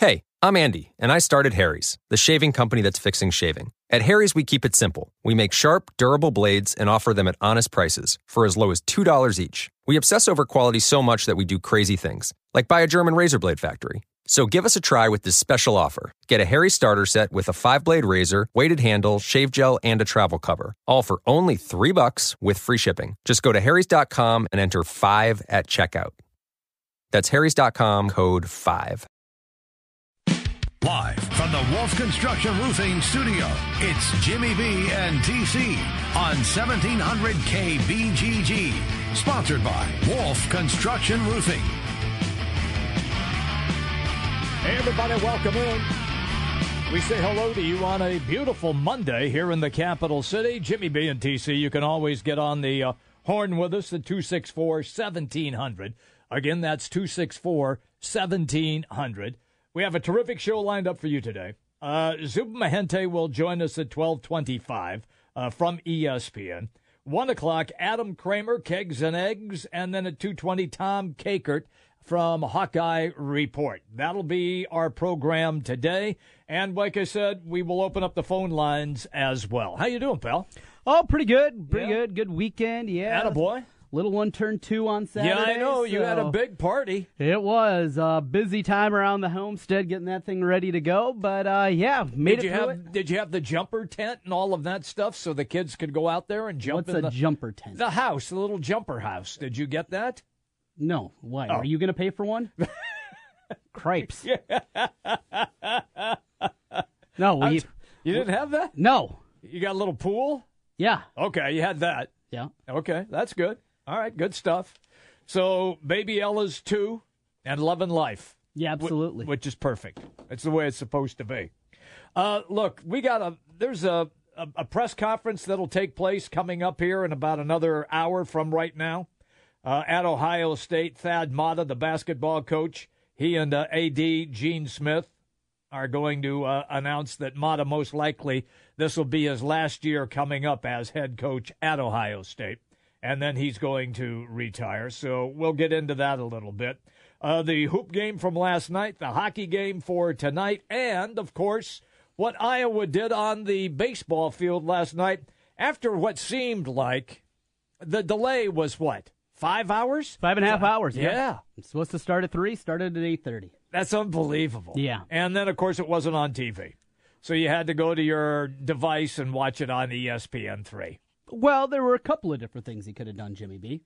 Hey, I'm Andy, and I started Harry's, the shaving company that's fixing shaving. At Harry's, we keep it simple. We make sharp, durable blades and offer them at honest prices for as low as $2 each. We obsess over quality so much that we do crazy things, like buy a German razor blade factory. So give us a try with this special offer. Get a Harry starter set with a five blade razor, weighted handle, shave gel, and a travel cover. All for only three bucks with free shipping. Just go to Harry's.com and enter 5 at checkout. That's Harry's.com code 5. Live from the Wolf Construction Roofing Studio, it's Jimmy B and TC on 1700 KBGG. Sponsored by Wolf Construction Roofing. Hey, everybody, welcome in. We say hello to you on a beautiful Monday here in the capital city. Jimmy B and TC, you can always get on the uh, horn with us at 264 1700. Again, that's 264 1700. We have a terrific show lined up for you today. Uh, Zubin Mehenti will join us at 1225 uh, from ESPN. 1 o'clock, Adam Kramer, Kegs and Eggs, and then at 220, Tom Kakert from Hawkeye Report. That'll be our program today. And like I said, we will open up the phone lines as well. How you doing, pal? Oh, pretty good. Pretty Yeah. good. Good weekend. Yeah. Attaboy. Little one turned two on Saturday. Yeah, I know. You had a big party. It was a busy time around the homestead getting that thing ready to go. But uh, yeah, made Did it you have it. Did you have the jumper tent and all of that stuff so the kids could go out there and jump What's in a the jumper tent? the house, the little jumper house? Did you get that? no. Why? Oh. Are you going to pay for one? Cripes. no. We, You didn't have that? no. You got a little pool? Yeah. Okay, you had that. Yeah. Okay, that's good. All right, good stuff. So, baby Ella's two and loving life. Yeah. Absolutely. which is perfect. It's the way it's supposed to be. Uh, look, we got a there's a, a a press conference that'll take place coming up here in about another hour from right now uh, at Ohio State. Thad Matta, the basketball coach, he and uh, AD Gene Smith are going to uh, announce that Matta most likely this will be his last year coming up as head coach at Ohio State, and then he's going to retire. So we'll get into that a little bit. Uh, the hoop game from last night, the hockey game for tonight, and of course what Iowa did on the baseball field last night after what seemed like the delay was what five hours. Five and a half hours. Yeah. It's supposed to start at three. Started at eight thirty. That's unbelievable. Yeah. And then, of course, it wasn't on TV. So you had to go to your device and watch it on E ESPN3. Well, there were a couple of different things he could have done, Jimmy B.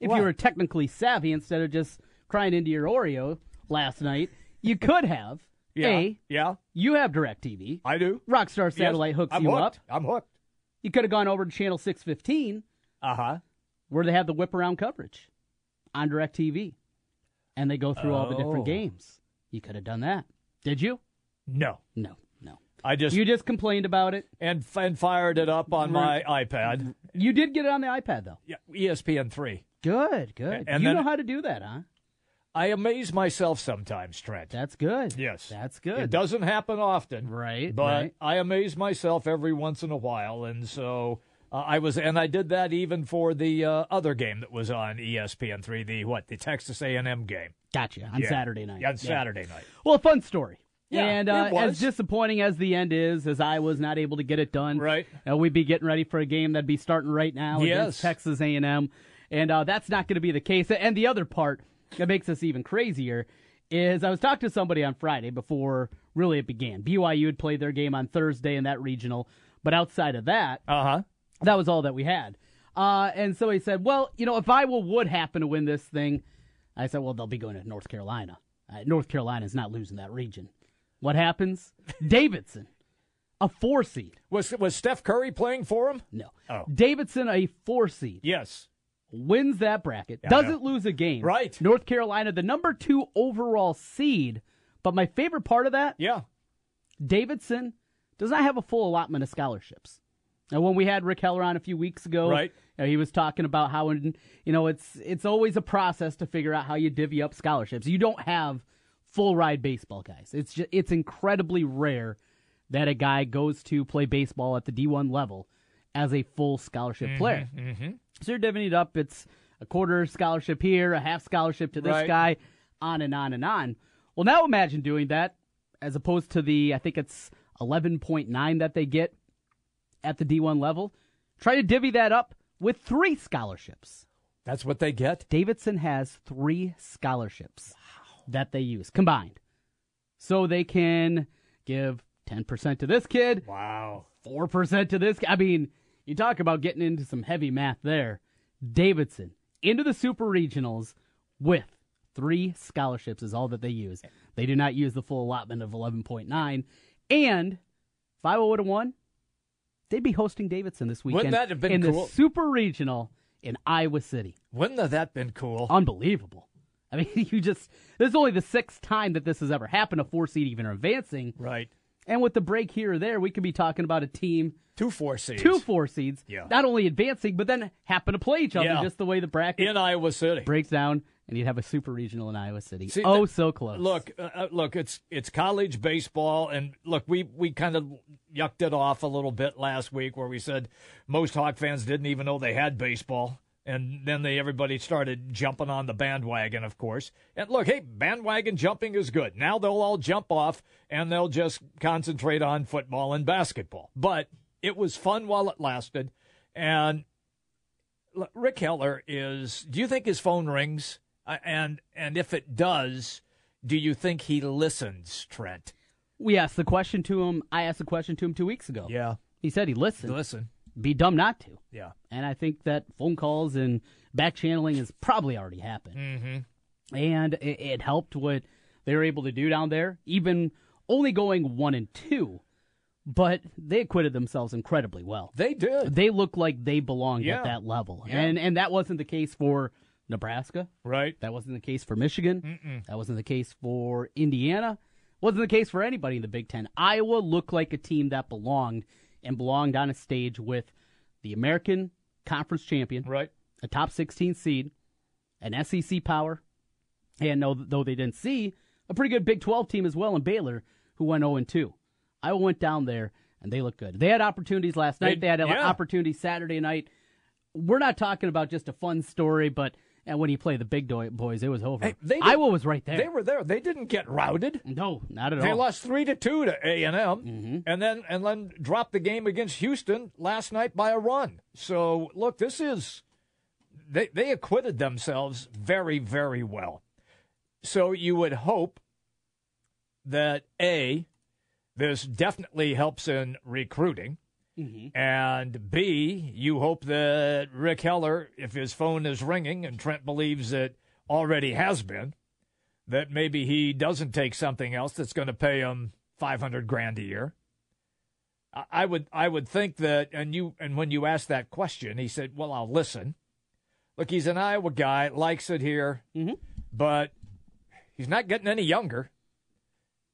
If What? you were technically savvy instead of just crying into your Oreo last night, you could have. Yeah. A, Yeah, you have DirecTV. I do. Rockstar Yes, Satellite hooks I'm you hooked. up. I'm hooked. You could have gone over to channel 615 Uh huh. where they have the whip around coverage on DirecTV. And they go through all the Oh. different games. You could have done that. Did you? No, no. I just You just complained about it. and, and fired it up on my iPad. You did get it on the iPad, though. Yeah, E ESPN3. Good, good. And you know how to do that, huh? I amaze myself sometimes, Trent. That's good. yes. That's good. It doesn't happen often. Right, But right. I amaze myself every once in a while. And so uh, I was, and I did that even for the uh, other game that was on E ESPN3, the what, the Texas A&M game. Gotcha. On Yeah. Saturday night. Yeah, on Saturday night. Well, a fun story. Yeah, and uh, as disappointing as the end is, as I was not able to get it done, Right. Uh, we'd be getting ready for a game that'd be starting right now Yes. against Texas A&M, and uh, that's not going to be the case. And the other part that makes this even crazier is I was talking to somebody on Friday before really it began. BYU had played their game on Thursday in that regional, but outside of that, Uh huh. that was all that we had. Uh, and so he said, well, you know, if Iowa would happen to win this thing, I said, well, they'll be going to North Carolina. Uh, North Carolina's not losing that region. What happens? Davidson, a four seed. Was was Steph Curry playing for him? No. Oh. Davidson, a four seed, Yes. wins that bracket, I doesn't lose a game. Right. North Carolina, the number two overall seed. But my favorite part of that, Yeah. Davidson does not have a full allotment of scholarships. Now, when we had Rick Heller on a few weeks ago, Right. uh, he was talking about how, you know, it's it's always a process to figure out how you divvy up scholarships. You don't have full ride baseball guys. It's just, it's incredibly rare that a guy goes to play baseball at the D1 level as a full scholarship Mm-hmm, player. So you're divvying it up. It's a quarter scholarship here, a half scholarship to this Right. guy, on and on and on. Well, now imagine doing that as opposed to the I think it's 11.9 that they get at the D1 level. Try to divvy that up with three scholarships. That's what they get. Davidson has three scholarships that they use combined. So they can give 10% to this kid, Wow. 4% to this. I mean, you talk about getting into some heavy math there. Davidson into the super regionals with three scholarships is all that they use. They do not use the full allotment of 11.9. And if Iowa would have won, oh they'd be hosting Davidson this weekend that have been in cool? the super regional in Iowa City. Wouldn't that have been cool? Unbelievable. I mean, you just, this is only the sixth time that this has ever happened, a four seed even advancing. right. And with the break here or there, we could be talking about a team Two four seeds. two four seeds, Yeah. not only advancing, but then happen to play each other Yeah. just the way the bracket in Iowa City. breaks down, and you'd have a super regional in Iowa City. See, oh, that- so close. Look, uh, uh, look, it's it's college baseball, and look, we we kind of yucked it off a little bit last week, where we said most Hawk fans didn't even know they had baseball, and then they everybody started jumping on the bandwagon, of course. And look, hey, bandwagon jumping is good. Now they'll all jump off and they'll just concentrate on football and basketball. But it was fun while it lasted, and Rick Heller is. Do you think his phone rings? Uh, and and if it does, do you think he listens, Trent? we asked the question to him. I asked the question to him two weeks ago. Yeah, He said he listened. listen. Be dumb not to. Yeah, And I think that phone calls and back channeling has probably already happened. Mm-hmm. And it, it helped what they were able to do down there, even only going one and two. But they acquitted themselves incredibly well. they did. They looked like they belonged Yeah. at that level. Yeah. And and that wasn't the case for Nebraska. Right. That wasn't the case for Michigan. That wasn't the case for Indiana. Wasn't the case for anybody in the Big Ten. Iowa looked like a team that belonged and belonged on a stage with the American Conference champion, Right. a top 16 seed, an SEC power, and no, though they didn't see a pretty good Big 12 team as well in Baylor, who went 0 2. I went down there and they looked good. They had opportunities last night. They- They, had an yeah. opportunity Saturday night. We're not talking about just a fun story, but and when you play the big boys, it was over. Hey, did- Iowa was right there. They were there. They didn't get routed. no, not at They all. They lost three to two to A and M, mm-hmm. and then and then dropped the game against Houston last night by a run. So look, this is they they acquitted themselves very very well. So you would hope that a this definitely helps in recruiting. Mm-hmm. And B, you hope that Rick Heller, if his phone is ringing, and Trent believes it already has been, that maybe he doesn't take something else that's going to pay him 500 grand a year. I- I would I would think that and you and when you asked that question he said, "Well, I'll listen." Look, he's an Iowa guy, likes it here, mm-hmm. but he's not getting any younger.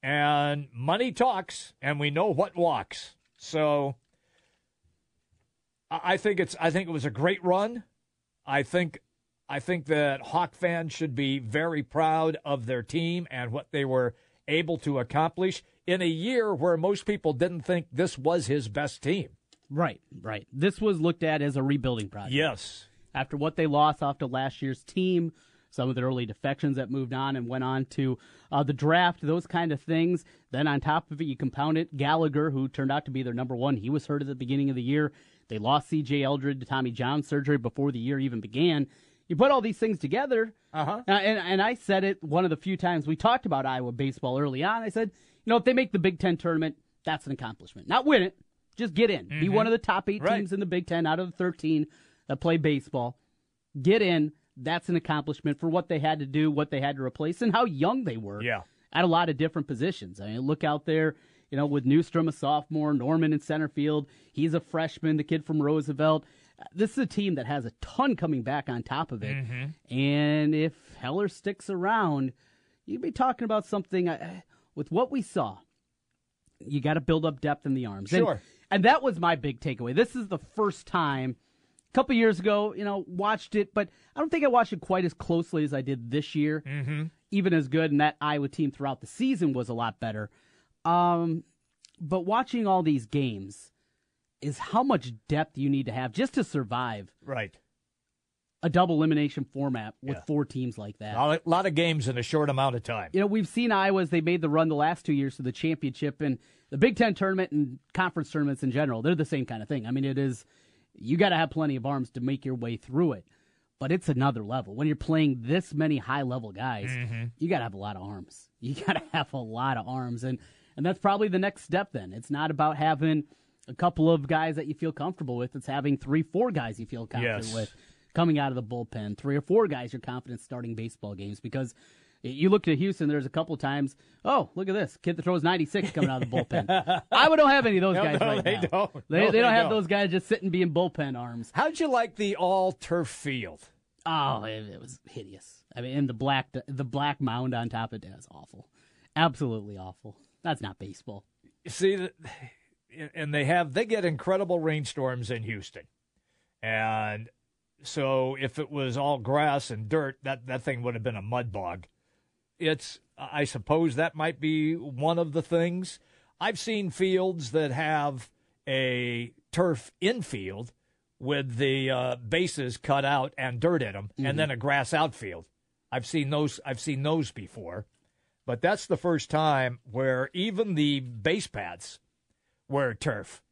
And money talks, and we know what walks. So I think it's I think it was a great run. I think I think that Hawk fans should be very proud of their team and what they were able to accomplish in a year where most people didn't think this was his best team. right, right. This was looked at as a rebuilding project. Yes. after what they lost off to last year's team, some of the early defections that moved on and went on to uh, the draft, those kind of things. Then on top of it, you compound it. Gallagher, who turned out to be their number one, he was hurt at the beginning of the year. They lost C.J. Eldred to Tommy John surgery before the year even began. You put all these things together, Uh-huh. uh, and and I said it one of the few times we talked about Iowa baseball early on. I said, you know, if they make the Big Ten tournament, that's an accomplishment. Not win it, just get in. Be one of the top eight Mm-hmm. Right. teams in the Big Ten out of the thirteen that play baseball. Get in. That's an accomplishment for what they had to do, what they had to replace, and how young they were. Yeah. At a lot of different positions. I mean, look out there, you know, with Neustrom, a sophomore, Norman in center field. He's a freshman, the kid from Roosevelt. This is a team that has a ton coming back on top of it. Mm-hmm. And if Heller sticks around, you'd be talking about something uh, with what we saw. You got to build up depth in the arms. And- Sure. and that was my big takeaway. This is the first time a couple years ago, you know, watched it, but I don't think I watched it quite as closely as I did this year. Mm-hmm. Even as good, and that Iowa team throughout the season was a lot better. Um, but watching all these games is how much depth you need to have just to survive Right. a double elimination format with Yeah. four teams like that. A lot, of, lot of games in a short amount of time. You know, we've seen Iowa's, they made the run the last two years to the championship and the Big Ten tournament and conference tournaments in general. They're the same kind of thing. I mean, it is, you got to have plenty of arms to make your way through it. But it's another level. When you're playing this many high level guys, you got to have a lot of arms. You got to have a lot of arms. And, and that's probably the next step then. It's not about having a couple of guys that you feel comfortable with, it's having three, four guys you feel confident Yes. with coming out of the bullpen, three or four guys you're confident starting baseball games because you looked at Houston, there's a couple times, oh, look at this. Kid that throws 96 coming out of the bullpen. Iowa don't have any of those No, guys no, right they now. don't. They, No, they they don't have don't. those guys just sitting being bullpen arms. How'd you like the all turf field? Oh, it, it was hideous. I mean, and the black the black mound on top of it is awful. Absolutely awful. That's not baseball. You see, and they have they get incredible rainstorms in Houston, and so if it was all grass and dirt, that that thing would have been a mud bog. It's I suppose that might be one of the things. I've seen fields that have a turf infield with the uh, bases cut out and dirt in them, and then a grass outfield. I've seen those. I've seen those before, but that's the first time where even the base pads were turf.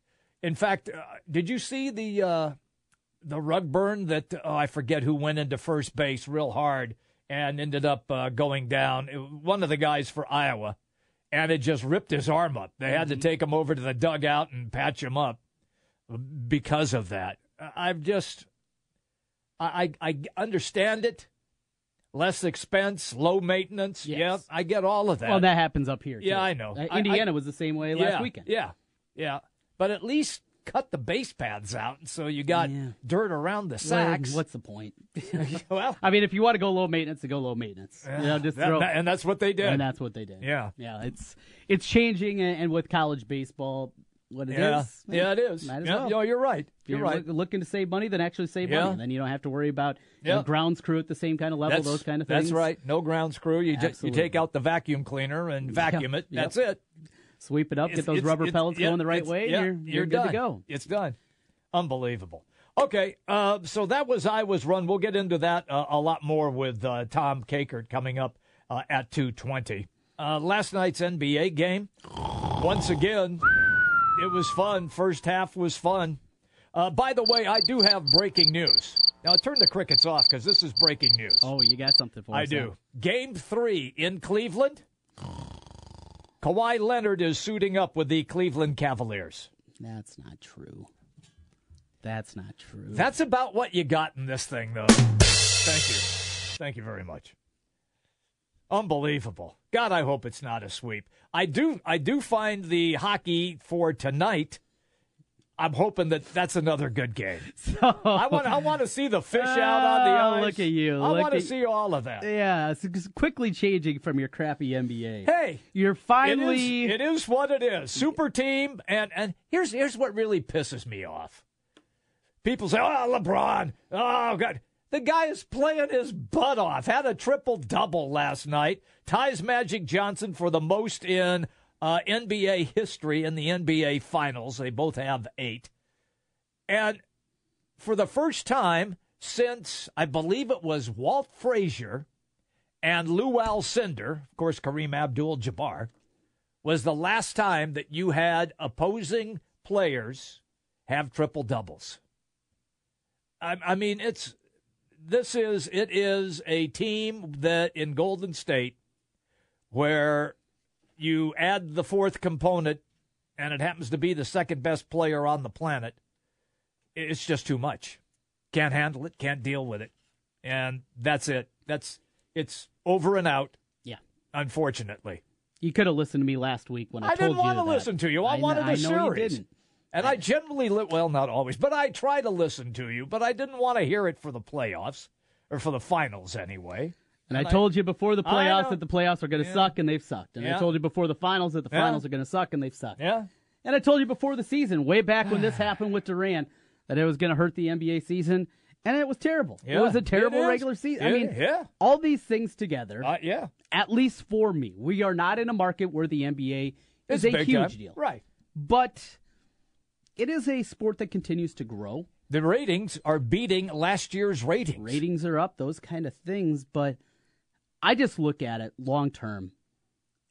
In fact, uh, did you see the uh, the rug burn that oh, I forget who went into first base real hard and ended up uh, going down? One of the guys for Iowa, and it just ripped his arm up. They had to take him over to the dugout and patch him up because of that. I've just, I, I, I understand it. Less expense, low maintenance. Yes. Yeah, I get all of that. Well, that happens up here. Yeah, too. I know. Uh, I- Indiana I- was the same way yeah, last weekend. Yeah, yeah. But at least cut the base pads out, so you got Yeah. dirt around the Well, sacks. what's the point? well, I mean, if you want to go low maintenance, to go low maintenance. You know, just that- throw. and that's what they did. and that's what they did. Yeah. yeah. It's it's changing, and, and with college baseball, what it is, yeah, yeah, it is. Might as yeah, well. no, you're right. If You're you're right. look- looking to save money, then actually save Yeah. money. Then you don't have to worry about know, grounds crew at the same kind of level, That's, those kind of things. that's right. No ground crew. You just you take out the vacuum cleaner and vacuum it. That's it. Sweep it up, It's- get those rubber pellets yeah, going the right way, yeah, and you're, you're, good done. to go. It's done. Unbelievable. Okay, uh, so that was Iowa's run. We'll get into that uh, a lot more with uh, Tom Kakert coming up uh, at 2.20. Uh, last night's NBA game, once again, it was fun. First half was fun. Uh, by the way, I do have breaking news. Now, turn the crickets off because this is breaking news. Oh, you got something for I do. Game three in Cleveland. Kawhi Leonard is suiting up with the Cleveland Cavaliers. That's not true. That's not true. That's about what you got in this thing, though. Thank you. Thank you very much. Unbelievable. God, I hope it's not a sweep. I do. I do find the hockey for tonight. I'm hoping that that's another good game. so, I want. I want to see the fish out on the Oh, ice. look at you. I want to see all of that. yeah, it's quickly changing from your crappy NBA. Hey, You're finally. is, it is what it is. Super team, and and here's here's what really pisses me off. People say, "Oh, LeBron, oh God." The guy is playing his butt off. Had a triple double last night. Ties Magic Johnson for the most in uh, NBA history in the NBA Finals. They both have eight. And for the first time since I believe it was Walt Frazier and Lew Alcindor, of course, Kareem Abdul Jabbar, was the last time that you had opposing players have triple doubles. I, I mean, it's this is it is a team that in Golden State where you add the fourth component and it happens to be the second best player on the planet. It's just too much. Can't handle it. Can't deal with it, and that's it. That's it's over and out. yeah. Unfortunately. You could have listened to me last week when I, I told didn't want to that. listen to you. I, kn- wanted I a know you series. And I generally, li- well, not always, but I try to listen to you, but I didn't want to hear it for the playoffs, or for the finals anyway. And I told you before the playoffs that the playoffs are going to Yeah. suck, and they've sucked. And Yeah. I told you before the finals that the Yeah. finals are going to suck, and they've sucked. Yeah. And I told you before the season, way back when this happened with Durant, that it was going to hurt the NBA season, and it was terrible. Yeah, it was a terrible regular season. I Yeah, mean, yeah. all these things together, Uh, yeah. at least for me, we are not in a market where the NBA It's is a huge time. deal. Right. But it is a sport that continues to grow. the ratings are beating last year's ratings. Ratings are up, those kind of things, but I just look at it long term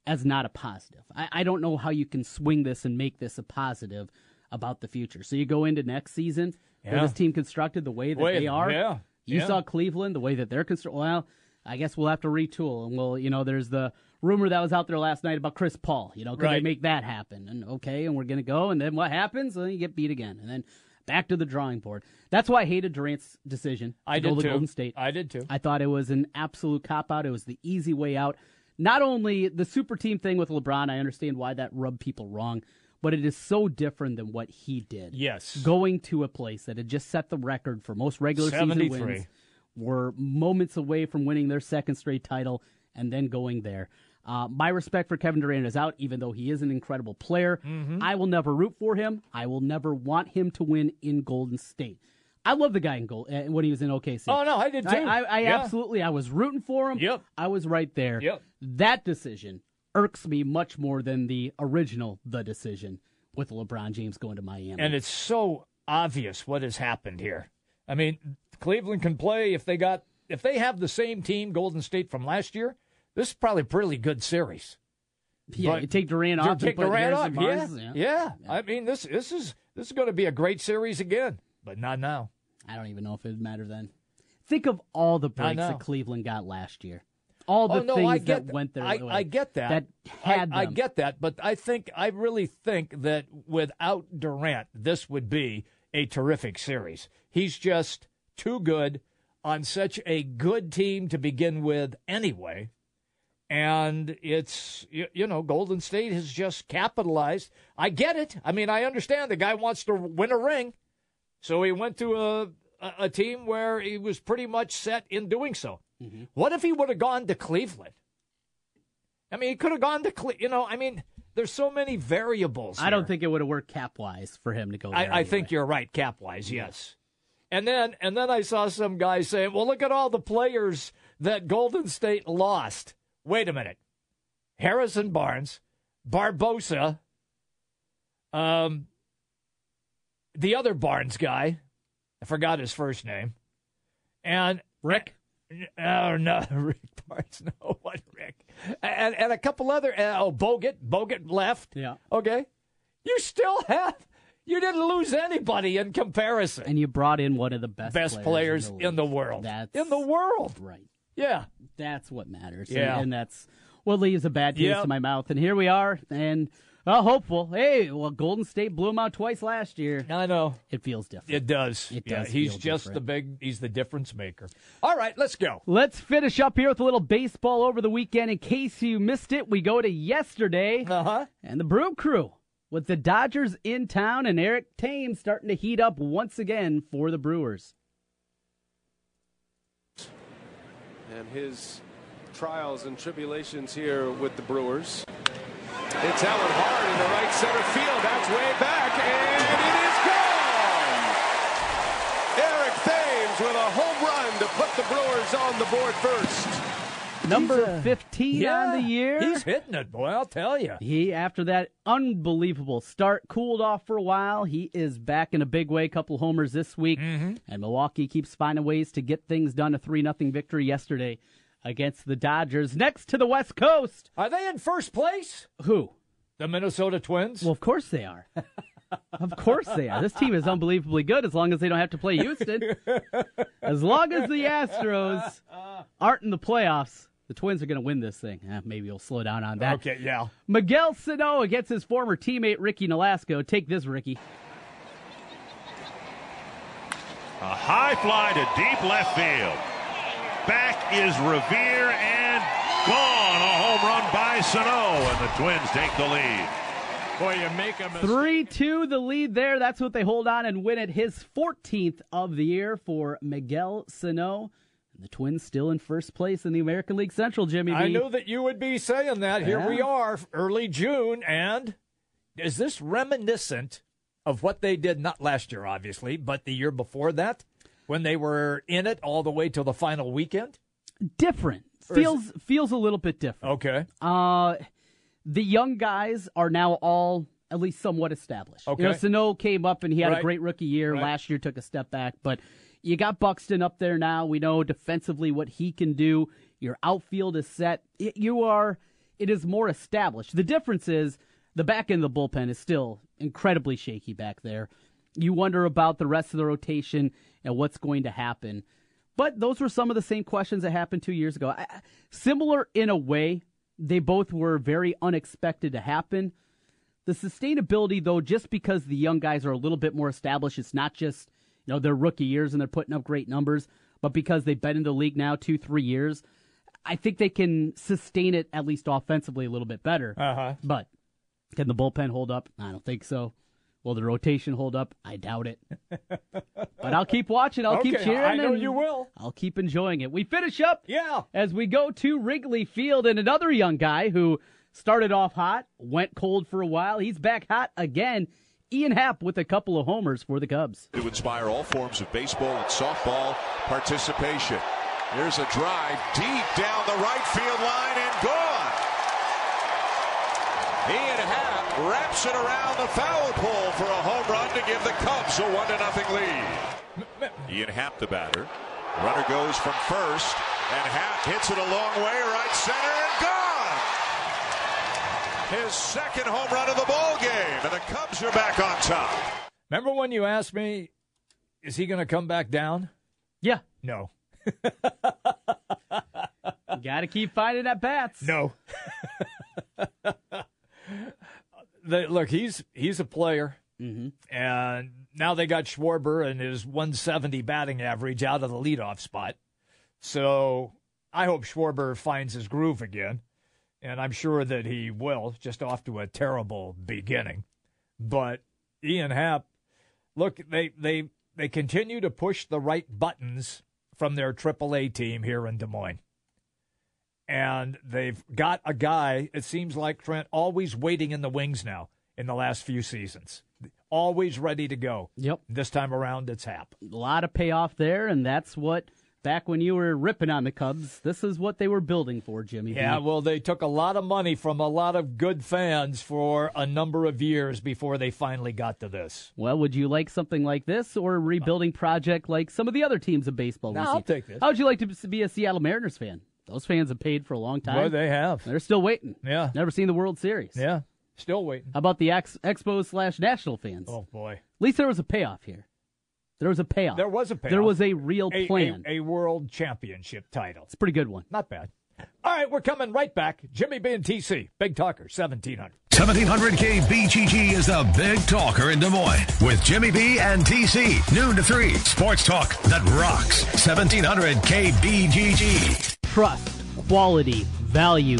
as not a positive. I, I don't know how you can swing this and make this a positive about the future. So you go into next season Yeah. this team constructed the way that Wait, they are. yeah, You yeah. saw Cleveland the way that they're constructed. Well, I guess we'll have to retool, and we'll, you know, there's the rumor that was out there last night about Chris Paul. You know, could they make that happen? And okay, and we're gonna go, and then what happens? Well, you get beat again, and then back to the drawing board. That's why I hated Durant's decision. To I go did to too. Golden State. I did too. I thought it was an absolute cop out. It was the easy way out. Not only the super team thing with LeBron, I understand why that rubbed people wrong, but it is so different than what he did. Yes. Going to a place that had just set the record for most regular season wins, were moments away from winning their second straight title, and then going there. Uh, my respect for Kevin Durant is out, even though he is an incredible player. Mm-hmm. I will never root for him. I will never want him to win in Golden State. I love the guy in Gold uh, when he was in OKC. Oh, no, I did too. I, I, I Yeah. absolutely, I was rooting for him. Yep. I was right there. Yep. That decision irks me much more than the original the decision with LeBron James going to Miami. And it's so obvious what has happened here. I mean, Cleveland can play if they got if they have the same team Golden State from last year. This is probably a pretty good series. yeah, but- you take Durant You off, take Durant off, yeah, Barnes, yeah, I mean, this this is this is going to be a great series again, but not now. I don't even know if it'd matter then. Think of all the breaks that Cleveland got last year. All oh, the oh no, things that went their I, way. I get that. That had I, I get that, but I think I really think that without Durant, this would be a terrific series. He's just too good on such a good team to begin with, anyway. And it's you, you know Golden State has just capitalized. I get it. I mean, I understand the guy wants to win a ring, so he went to a a, team where he was pretty much set in doing so. Mm-hmm. What if he would have gone to Cleveland? I mean, he could have gone to Cle- you know. I mean, there's so many variables. I don't think it would have worked cap wise for him to go. There I, I anyway. think you're right, cap wise, yes. And then and then I saw some guy saying, "Well, look at all the players that Golden State lost." Wait a minute, Harrison Barnes, Barbosa, um, the other Barnes guy, I forgot his first name, and Rick. Oh no, Rick Barnes. No, what Rick? And and a couple other. Uh, oh, Bogut. Bogut left. Yeah. Okay. You still have. You didn't lose anybody in comparison. and you brought in one of the best Best players in the league. world. That's in the world. right. Yeah. That's what matters. Yeah. and, and that's what leaves a bad taste Yep. in my mouth. And here we are, and uh, hopeful. Hey, well, Golden State blew them out twice last year. I know. It feels different. It does. It yeah, does he's just different. the big. He's the difference maker. All right, let's go. Let's finish up here with a little baseball over the weekend. In case you missed it, we go to yesterday Uh huh. and the Brew Crew with the Dodgers in town and Eric Thames starting to heat up once again for the Brewers. And his trials and tribulations here with the Brewers. It's Ellen hard in the right center field. That's way back, and it is gone. Eric Thames with a home run to put the Brewers on the board first. Number 15 Yeah, on the year. He's hitting it, boy. I'll tell you. He, after that unbelievable start, cooled off for a while. He is back in a big way. Couple homers this week, Mm-hmm. and Milwaukee keeps finding ways to get things done. A three nothing victory yesterday against the Dodgers. Next to the West Coast, Are they in first place? who? The Minnesota Twins. Well, of course they are. of course they are. This team is unbelievably good as long as they don't have to play Houston. As long as the Astros aren't in the playoffs, the Twins are going to win this thing. Eh, maybe you'll slow down on that. okay, yeah. Miguel Sano against his former teammate Ricky Nolasco. Take this, Ricky. A high fly to deep left field. Back is Revere and gone. A home run by Sano, and the Twins take the lead. Boy, you make a mistake. 3 2, the lead there. That's what they hold on and win it. His 14th of the year for Miguel Sano. The Twins still in first place in the American League Central, Jimmy. I B. knew that you would be saying that. Here Yeah. we are, early June, and is this reminiscent of what they did not last year, obviously, but the year before that, when they were in it all the way till the final weekend? Different. Or Feels feels a little bit different. Okay. Uh, the young guys are now all at least somewhat established. Okay. You know, Sano came up and he had Right. a great rookie year. Right. Last year took a step back, but you got Buxton up there now. We know defensively what he can do. Your outfield is set. It, you are. It is more established. The difference is the back end of the bullpen is still incredibly shaky back there. You wonder about the rest of the rotation and what's going to happen. But those were some of the same questions that happened two years ago. I- Similar in a way. They both were very unexpected to happen. The sustainability, though, just because the young guys are a little bit more established, it's not just you know their rookie years and they're putting up great numbers, but because they've been in the league now two, three years, I think they can sustain it at least offensively a little bit better. Uh-huh. But can the bullpen hold up? I don't think so. Will the rotation hold up? I doubt it. but I'll keep watching. I'll keep cheering. I know you will. I'll keep enjoying it. We finish up Yeah. as we go to Wrigley Field and another young guy who started off hot, went cold for a while. He's back hot again. Ian Happ with a couple of homers for the Cubs. to inspire all forms of baseball and softball participation. Here's a drive deep down the right field line and gone. Ian Happ wraps it around the foul pole for a home run to give the Cubs a one to nothing lead. Ian Happ the batter. Runner goes from first, and Happ hits it a long way right center. His second home run of the ball game, and the Cubs are back on top. Remember when you asked me, is he going to come back down? Yeah, No. got to keep finding at bats. No. the, look, he's he's a player, mm-hmm. and now they got Schwarber and his 170 batting average out of the leadoff spot. So I hope Schwarber finds his groove again, and I'm sure that he will. Just off to a terrible beginning, but Ian Happ, look, they they they continue to push the right buttons from their AAA team here in Des Moines and they've got a guy, it seems like Trent, always waiting in the wings now in the last few seasons. Always ready to go. Yep. This time around, it's Happ. A lot of payoff there, and that's what, back when you were ripping on the Cubs, this is what they were building for, Jimmy. Yeah, B. well, they took a lot of money from a lot of good fans for a number of years before they finally got to this. Well, would you like something like this or a rebuilding project like some of the other teams of baseball? No. I'll take this. How would you like to be a Seattle Mariners fan? Those fans have paid for a long time. Well, they have. They're still waiting. Yeah. Never seen the World Series. Yeah. Still waiting. How about the ex- Expos slash National fans? Oh, boy. At least there was a payoff here. There was a payoff. There was a payoff. There was a real A, plan. a, a world championship title. it's a pretty good one. Not bad. All right, we're coming right back. Jimmy B and TC, Big Talker, 1700. 1700K BGG is the big talker in Des Moines with Jimmy B and TC. Noon to 3. Sports talk that rocks. 1700 KBGG. Trust, quality, value.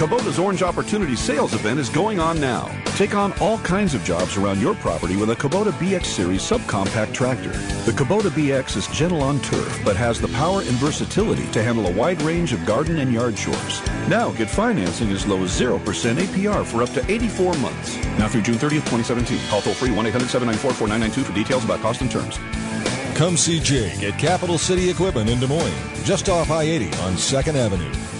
Kubota's Orange Opportunity Sales event is going on now. Take on all kinds of jobs around your property with a Kubota BX Series subcompact tractor. The Kubota BX is gentle on turf, but has the power and versatility to handle a wide range of garden and yard chores. Now get financing as low as 0% APR for up to 84 months. Now through June 30th, 2017. Call toll free 1-800-794-4992 for details about cost and terms. Come see Jake at Capital City Equipment in Des Moines, just off I 80 on 2nd Avenue.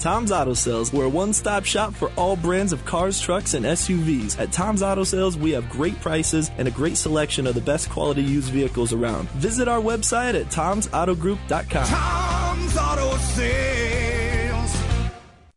Tom's Auto Sales, we're a one stop shop for all brands of cars, trucks, and SUVs. At Tom's Auto Sales, we have great prices and a great selection of the best quality used vehicles around. Visit our website at tomsautogroup.com. Tom's Auto Sales.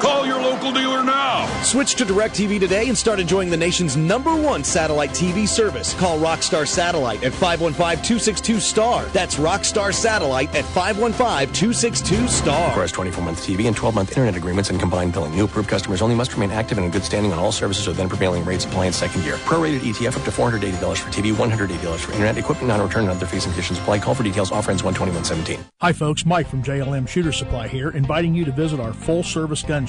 Call your local dealer now. Switch to DirecTV today and start enjoying the nation's number one satellite TV service. Call Rockstar Satellite at 515-262-STAR. That's Rockstar Satellite at 515-262-STAR. Requires 24-month TV and 12-month internet agreements and combined billing. New approved customers only must remain active and in good standing on all services or then prevailing rates apply in second year. Prorated ETF up to $480 for TV, $180 for internet, equipment non-return and other fees and conditions apply. Call for details. Offer ends 12117. Hi folks, Mike from JLM Shooter Supply here, inviting you to visit our full-service gun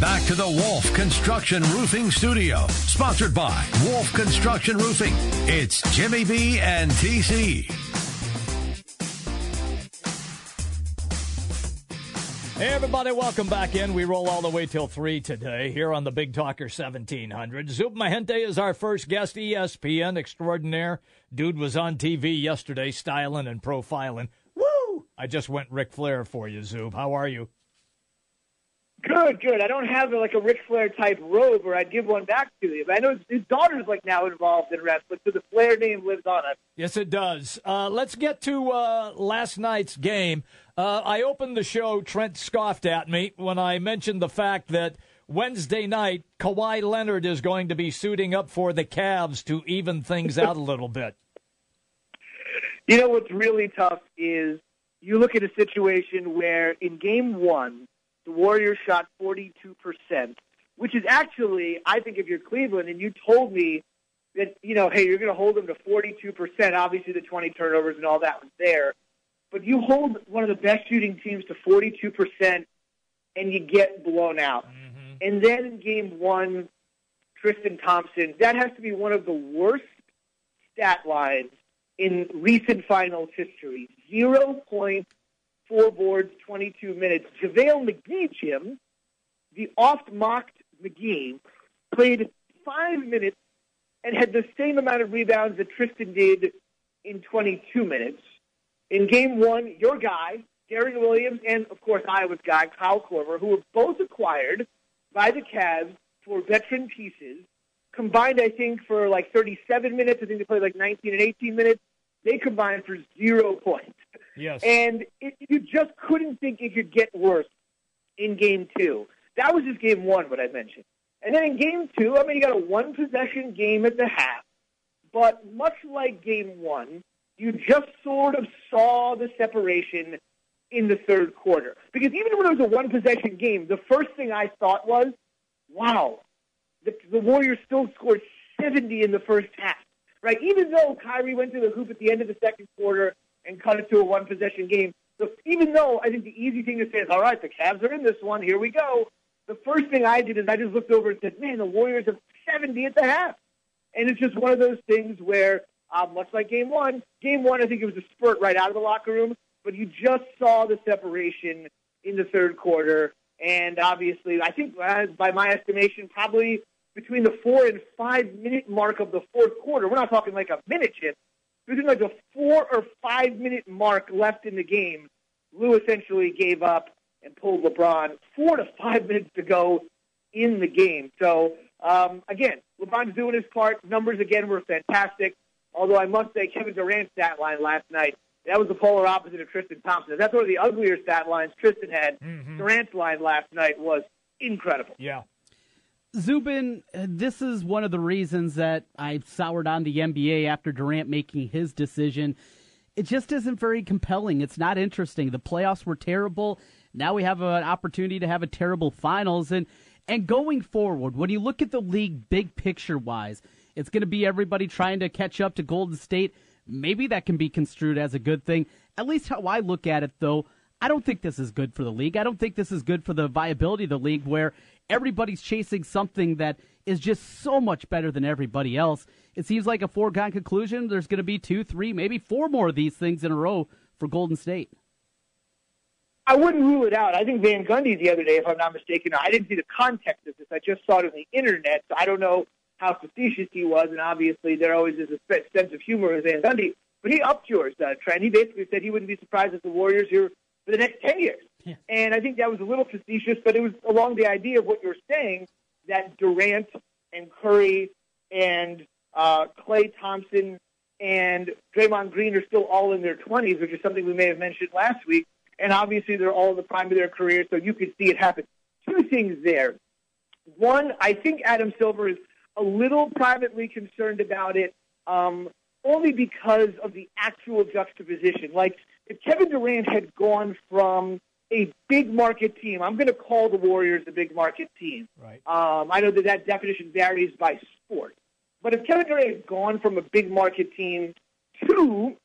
Back to the Wolf Construction Roofing Studio, sponsored by Wolf Construction Roofing. It's Jimmy B and TC. Hey, everybody, welcome back in. We roll all the way till 3 today here on the Big Talker 1700. Zub Mehenti is our first guest, ESPN extraordinaire. Dude was on TV yesterday, styling and profiling. Woo! I just went Ric Flair for you, Zub. How are you? Good, good. I don't have like a Ric Flair type robe, or I'd give one back to you. But I know his, his daughter's like now involved in wrestling, so the Flair name lives on. It. Yes, it does. Uh, let's get to uh, last night's game. Uh, I opened the show. Trent scoffed at me when I mentioned the fact that Wednesday night Kawhi Leonard is going to be suiting up for the Cavs to even things out a little bit. You know what's really tough is you look at a situation where in Game One the Warriors shot 42%, which is actually, I think, if you're Cleveland and you told me that, you know, hey, you're going to hold them to 42%, obviously the 20 turnovers and all that was there, but you hold one of the best shooting teams to 42% and you get blown out. Mm-hmm. And then in game one, Tristan Thompson, that has to be one of the worst stat lines in recent finals history. Zero points four boards, 22 minutes. JaVale McGee, Jim, the oft-mocked McGee, played five minutes and had the same amount of rebounds that Tristan did in 22 minutes. In game one, your guy, Gary Williams, and of course Iowa's guy, Kyle Korver, who were both acquired by the Cavs for veteran pieces, combined, I think, for like 37 minutes. I think they played like 19 and 18 minutes. They combined for zero points. Yes. And it, you just couldn't think it could get worse in game two. That was just game one, what I mentioned. And then in game two, I mean, you got a one possession game at the half. But much like game one, you just sort of saw the separation in the third quarter. Because even when it was a one possession game, the first thing I thought was, wow, the, the Warriors still scored 70 in the first half. Right? Even though Kyrie went to the hoop at the end of the second quarter and cut it to a one possession game. So even though I think the easy thing to say is, all right, the Cavs are in this one, here we go. The first thing I did is I just looked over and said, man, the Warriors have 70 at the half. And it's just one of those things where, uh, much like game one, game one, I think it was a spurt right out of the locker room, but you just saw the separation in the third quarter. And obviously, I think uh, by my estimation, probably between the four and five minute mark of the fourth quarter, we're not talking like a minute, Chip, within like a four or five minute mark left in the game, Lue essentially gave up and pulled LeBron four to five minutes to go in the game. So Um, again, LeBron's doing his part. Numbers again were fantastic. Although I must say, Kevin Durant's stat line last night that was the polar opposite of Tristan Thompson. That's one of the uglier stat lines Tristan had. Mm-hmm. Durant's line last night was incredible. Yeah. Zubin, uh, this is one of the reasons that I soured on the NBA after Durant making his decision. It just isn't very compelling. It's not interesting. The playoffs were terrible. Now we have an opportunity to have a terrible finals. And, and going forward, when you look at the league big picture wise, it's going to be everybody trying to catch up to Golden State maybe that can be construed as a good thing. At least how I look at it, though, I don't think this is good for the league. I don't think this is good for the viability of the league where everybody's chasing something that is just so much better than everybody else. It seems like a foregone conclusion. There's going to be two, three, maybe four more of these things in a row for Golden State. I wouldn't rule it out. I think Van Gundy the other day, if I'm not mistaken, I didn't see the context of this. I just saw it on the internet, so I don't know how facetious he was, and obviously there always is a sense of humor with Van Gundy. But he upped yours, uh, Trent. He basically said he wouldn't be surprised if the Warriors here for the next ten years. And I think that was a little facetious, but it was along the idea of what you're saying that Durant and Curry and uh, Klay Thompson and Draymond Green are still all in their 20s, which is something we may have mentioned last week. And obviously, they're all in the prime of their career, so you could see it happen. Two things there. One, I think Adam Silver is a little privately concerned about it, um, only because of the actual juxtaposition. Like, if Kevin Durant had gone from a big market team, I'm going to call the Warriors a big market team. Right. Um, I know that that definition varies by sport. But if Kevin Durant had gone from a big market team to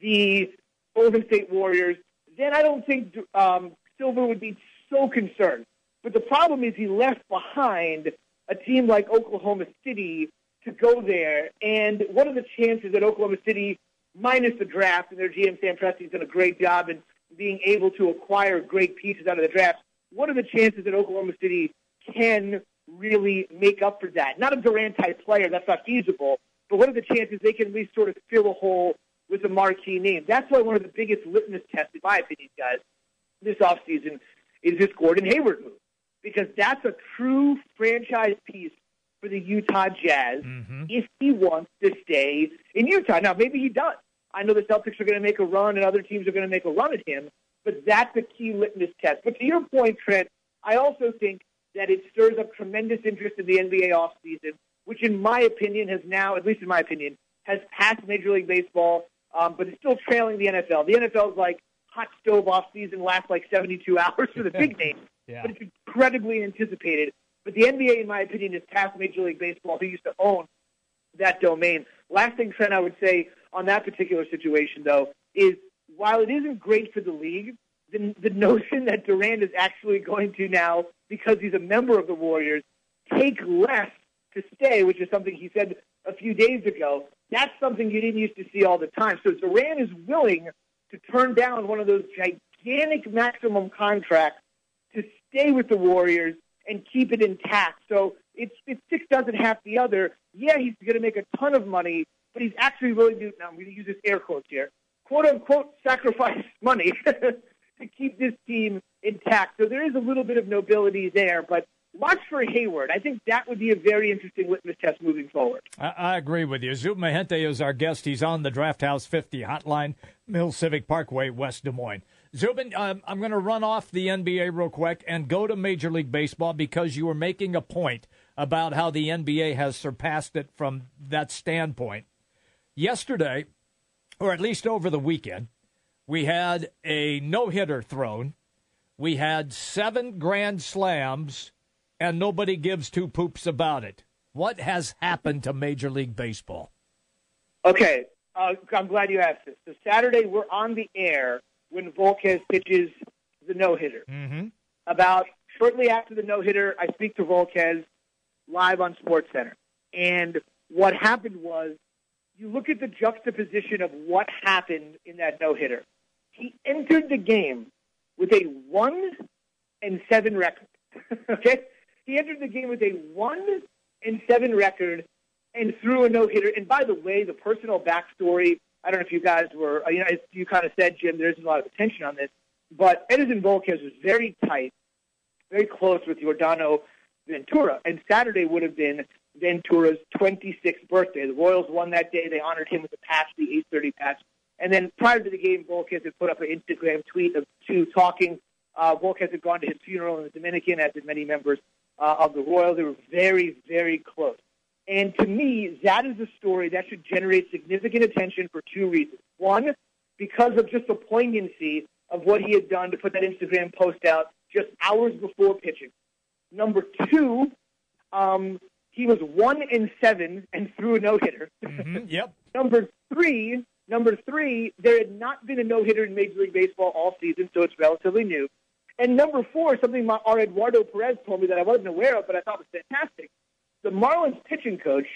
the Golden State Warriors, then I don't think um, Silver would be so concerned. But the problem is he left behind a team like Oklahoma City to go there. And what are the chances that Oklahoma City, minus the draft, and their GM Sam Presti's done a great job in being able to acquire great pieces out of the draft. What are the chances that Oklahoma City can really make up for that? Not a Durant type player, that's not feasible. But what are the chances they can at least sort of fill a hole with a marquee name? That's why one of the biggest litmus tests, in my opinion, guys, this offseason is this Gordon Hayward move because that's a true franchise piece for the Utah Jazz mm-hmm. if he wants to stay in Utah. Now, maybe he does. I know the Celtics are going to make a run and other teams are going to make a run at him, but that's a key litmus test. But to your point, Trent, I also think that it stirs up tremendous interest in the NBA offseason, which in my opinion has now, at least in my opinion, has passed Major League Baseball, um, but it's still trailing the NFL. The NFL is like hot stove off season lasts like 72 hours for the big names yeah. but it's incredibly anticipated. But the NBA, in my opinion, is past Major League Baseball, who used to own that domain. Last thing, Trent, I would say on that particular situation, though, is while it isn't great for the league, the, the notion that Durant is actually going to now, because he's a member of the Warriors, take less to stay, which is something he said a few days ago, that's something you didn't used to see all the time. So Durant is willing to turn down one of those gigantic maximum contracts to stay with the Warriors and keep it intact. So it's, it's six doesn't half the other. Yeah, he's going to make a ton of money, but he's actually willing to, now I'm going to use this air quotes here, quote unquote, sacrifice money to keep this team intact. So there is a little bit of nobility there, but watch for Hayward. I think that would be a very interesting litmus test moving forward. I, I agree with you. Zub Mehenti is our guest. He's on the Draft House 50 hotline, Mill Civic Parkway, West Des Moines. Zubin, um, I'm going to run off the NBA real quick and go to Major League Baseball because you were making a point about how the NBA has surpassed it from that standpoint. Yesterday, or at least over the weekend, we had a no hitter thrown. We had seven grand slams, and nobody gives two poops about it. What has happened to Major League Baseball? Okay, uh, I'm glad you asked this. So Saturday, we're on the air when Volquez pitches the no hitter. Mm-hmm. About shortly after the no hitter, I speak to Volquez live on Sports Center, and what happened was you look at the juxtaposition of what happened in that no hitter. He entered the game with a one and seven record. okay, he entered the game with a one and seven record and threw a no hitter. And by the way, the personal backstory I don't know if you guys were, you know, you kind of said, Jim, there isn't a lot of attention on this, but Edison Volquez was very tight, very close with Yordano Ventura. And Saturday would have been Ventura's 26th birthday. The Royals won that day. They honored him with a patch, the 8:30 patch. And then prior to the game, Volquez had put up an Instagram tweet of two talking. Uh, Volquez had gone to his funeral in the Dominican, as did many members uh, of the Royals. They were very, very close. And to me, that is a story that should generate significant attention for two reasons. One, because of just the poignancy of what he had done to put that Instagram post out just hours before pitching. Number two, um, he was one in seven and threw a no hitter. Mm-hmm. Yep. number three, number three, there had not been a no hitter in Major League Baseball all season, so it's relatively new. And number four, something my, our Eduardo Perez told me that I wasn't aware of, but I thought was fantastic. The Marlins pitching coach